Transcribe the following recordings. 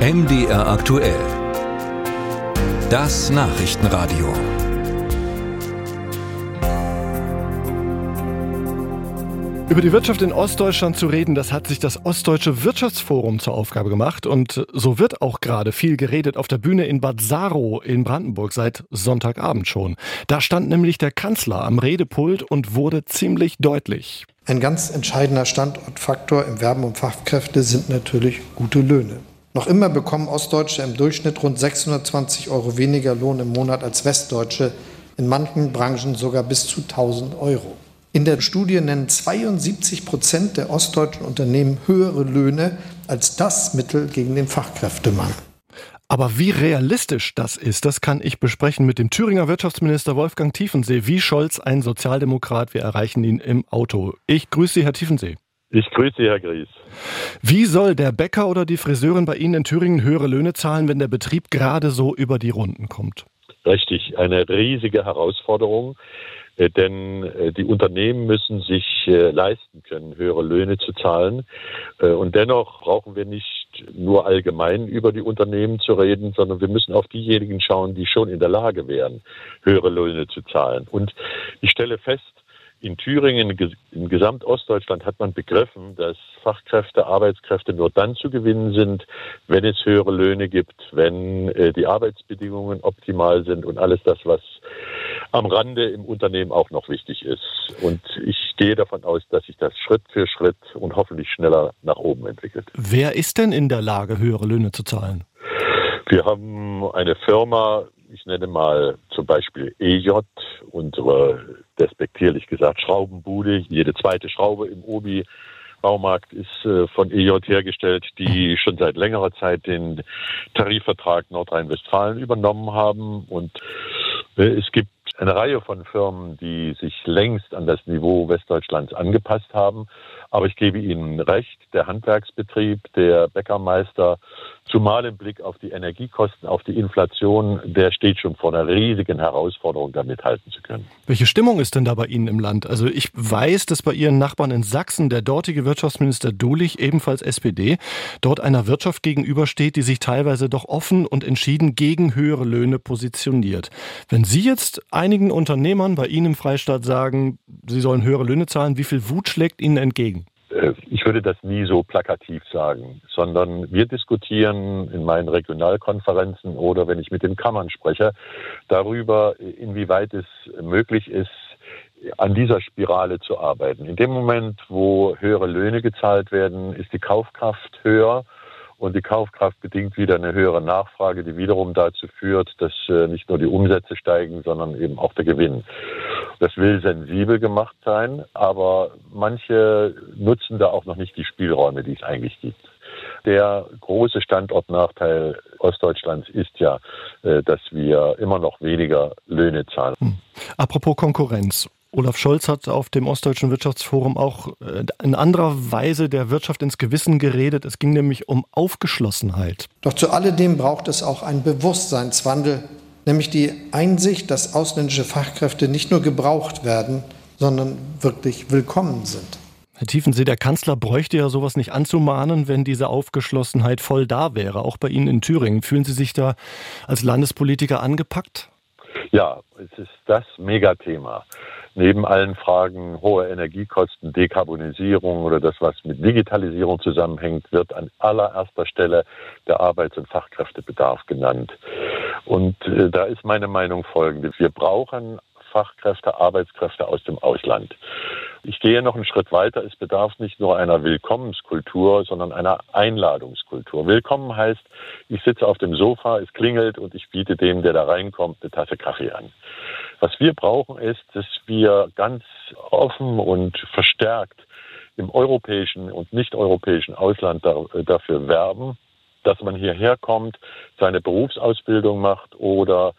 MDR aktuell. Das Nachrichtenradio. Über die Wirtschaft in Ostdeutschland zu reden, das hat sich das Ostdeutsche Wirtschaftsforum zur Aufgabe gemacht. Und so wird auch gerade viel geredet auf der Bühne in Bad Saro in Brandenburg seit Sonntagabend schon. Da stand nämlich der Kanzler am Redepult und wurde ziemlich deutlich. Ein ganz entscheidender Standortfaktor im Werben um Fachkräfte sind natürlich gute Löhne. Noch immer bekommen Ostdeutsche im Durchschnitt rund 620 Euro weniger Lohn im Monat als Westdeutsche, in manchen Branchen sogar bis zu 1000 Euro. In der Studie nennen 72 Prozent der ostdeutschen Unternehmen höhere Löhne als das Mittel gegen den Fachkräftemangel. Aber wie realistisch das ist, das kann ich besprechen mit dem Thüringer Wirtschaftsminister Wolfgang Tiefensee. Wie Scholz, ein Sozialdemokrat, wir erreichen ihn im Auto. Ich grüße Sie, Herr Tiefensee. Ich grüße Sie, Herr Gries. Wie soll der Bäcker oder die Friseurin bei Ihnen in Thüringen höhere Löhne zahlen, wenn der Betrieb gerade so über die Runden kommt? Richtig, eine riesige Herausforderung. Äh, denn äh, die Unternehmen müssen sich äh, leisten können, höhere Löhne zu zahlen. Und dennoch brauchen wir nicht nur allgemein über die Unternehmen zu reden, sondern wir müssen auf diejenigen schauen, die schon in der Lage wären, höhere Löhne zu zahlen. Und ich stelle fest, in Thüringen, in Gesamtostdeutschland hat man begriffen, dass Fachkräfte, Arbeitskräfte nur dann zu gewinnen sind, wenn es höhere Löhne gibt, wenn äh, die Arbeitsbedingungen optimal sind und alles das, was am Rande im Unternehmen auch noch wichtig ist. Und ich gehe davon aus, dass sich das Schritt für Schritt und hoffentlich schneller nach oben entwickelt. Wer ist denn in der Lage, höhere Löhne zu zahlen? Wir haben eine Firma, ich nenne mal zum Beispiel EJ, unsere despektierlich gesagt Schraubenbude. Jede zweite Schraube im Obi Baumarkt ist äh, von EJ hergestellt, die schon seit längerer Zeit den Tarifvertrag Nordrhein-Westfalen übernommen haben. Und äh, es gibt eine Reihe von Firmen, die sich längst an das Niveau Westdeutschlands angepasst haben. Aber ich gebe Ihnen recht, der Handwerksbetrieb, der Bäckermeister, zumal im Blick auf die Energiekosten, auf die Inflation, der steht schon vor einer riesigen Herausforderung, da mithalten zu können. Welche Stimmung ist denn da bei Ihnen im Land? Also ich weiß, dass bei Ihren Nachbarn in Sachsen der dortige Wirtschaftsminister Dulich, ebenfalls SPD, dort einer Wirtschaft gegenübersteht, die sich teilweise doch offen und entschieden gegen höhere Löhne positioniert. Wenn Sie jetzt einigen Unternehmern bei Ihnen im Freistaat sagen, sie sollen höhere Löhne zahlen, wie viel Wut schlägt Ihnen entgegen? Äh, ich würde das nie so plakativ sagen, sondern wir diskutieren in meinen Regionalkonferenzen oder wenn ich mit den Kammern spreche, darüber, inwieweit es möglich ist, an dieser Spirale zu arbeiten. In dem Moment, wo höhere Löhne gezahlt werden, ist die Kaufkraft höher und die Kaufkraft bedingt wieder eine höhere Nachfrage, die wiederum dazu führt, dass äh, nicht nur die Umsätze steigen, sondern eben auch der Gewinn. Das will sensibel gemacht sein, aber manche nutzen da auch noch nicht die Spielräume, die es eigentlich gibt. Der große Standortnachteil Ostdeutschlands ist ja, äh, dass wir immer noch weniger Löhne zahlen. Hm. Apropos Konkurrenz. Olaf Scholz hat auf dem Ostdeutschen Wirtschaftsforum auch äh, in anderer Weise der Wirtschaft ins Gewissen geredet. Es ging nämlich um Aufgeschlossenheit. Doch zu alledem braucht es auch einen Bewusstseinswandel, nämlich die Einsicht, dass ausländische Fachkräfte nicht nur gebraucht werden, sondern wirklich willkommen sind. Herr Tiefensee, der Kanzler bräuchte ja sowas nicht anzumahnen, wenn diese Aufgeschlossenheit voll da wäre, auch bei Ihnen in Thüringen. Fühlen Sie sich da als Landespolitiker angepackt? Ja, es ist das Megathema neben allen Fragen hohe Energiekosten, Dekarbonisierung oder das, was mit Digitalisierung zusammenhängt, wird an allererster Stelle der Arbeits- und Fachkräftebedarf genannt. Und äh, da ist meine Meinung folgende. Wir brauchen Fachkräfte, Arbeitskräfte aus dem Ausland. Ich gehe noch einen Schritt weiter. Es bedarf nicht nur einer Willkommenskultur, sondern einer Einladungskultur. Willkommen heißt, ich sitze auf dem Sofa, es klingelt und ich biete dem, der da reinkommt, eine Tasse Kaffee an. Was wir brauchen ist, dass wir ganz offen und verstärkt im europäischen und nicht europäischen Ausland dafür werben, dass man hierher kommt, seine Berufsausbildung macht oder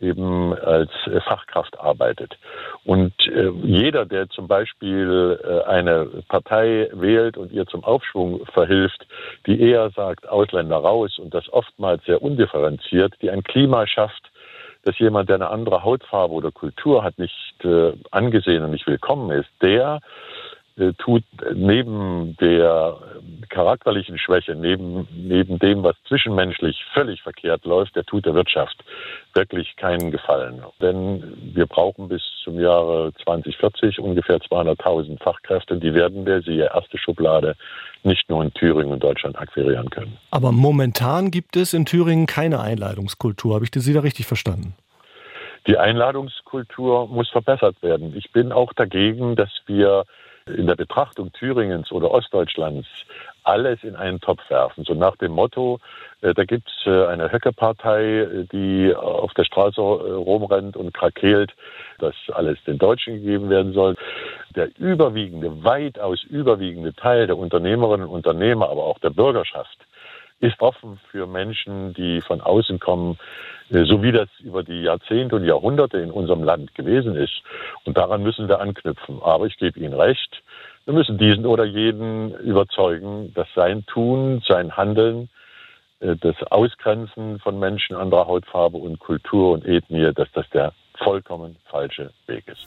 eben als Fachkraft arbeitet. Und äh, jeder, der zum Beispiel äh, eine Partei wählt und ihr zum Aufschwung verhilft, die eher sagt, Ausländer raus und das oftmals sehr undifferenziert, die ein Klima schafft, dass jemand, der eine andere Hautfarbe oder Kultur hat, nicht äh, angesehen und nicht willkommen ist, der äh, tut neben der charakterlichen Schwäche, neben, neben dem, was zwischenmenschlich völlig verkehrt läuft, der tut der Wirtschaft wirklich keinen Gefallen. Denn wir brauchen bis zum Jahre 2040 ungefähr 200.000 Fachkräfte. Die werden wir, siehe erste Schublade, nicht nur in Thüringen und Deutschland akquirieren können. Aber momentan gibt es in Thüringen keine Einladungskultur. Habe ich Sie da richtig verstanden? Die Einladungskultur muss verbessert werden. Ich bin auch dagegen, dass wir in der Betrachtung Thüringens oder Ostdeutschlands alles in einen Topf werfen. So nach dem Motto, äh, da gibt's äh, eine Höckepartei, äh, die auf der Straße rumrennt und krakeelt, dass alles den Deutschen gegeben werden soll. Der überwiegende, weitaus überwiegende Teil der Unternehmerinnen und Unternehmer, aber auch der Bürgerschaft, ist offen für Menschen, die von außen kommen, äh, so wie das über die Jahrzehnte und Jahrhunderte in unserem Land gewesen ist. Und daran müssen wir anknüpfen. Aber ich gebe Ihnen recht, wir müssen diesen oder jeden überzeugen, dass sein Tun, sein Handeln, äh, das Ausgrenzen von Menschen anderer Hautfarbe und Kultur und Ethnie, dass das der vollkommen falsche Weg ist.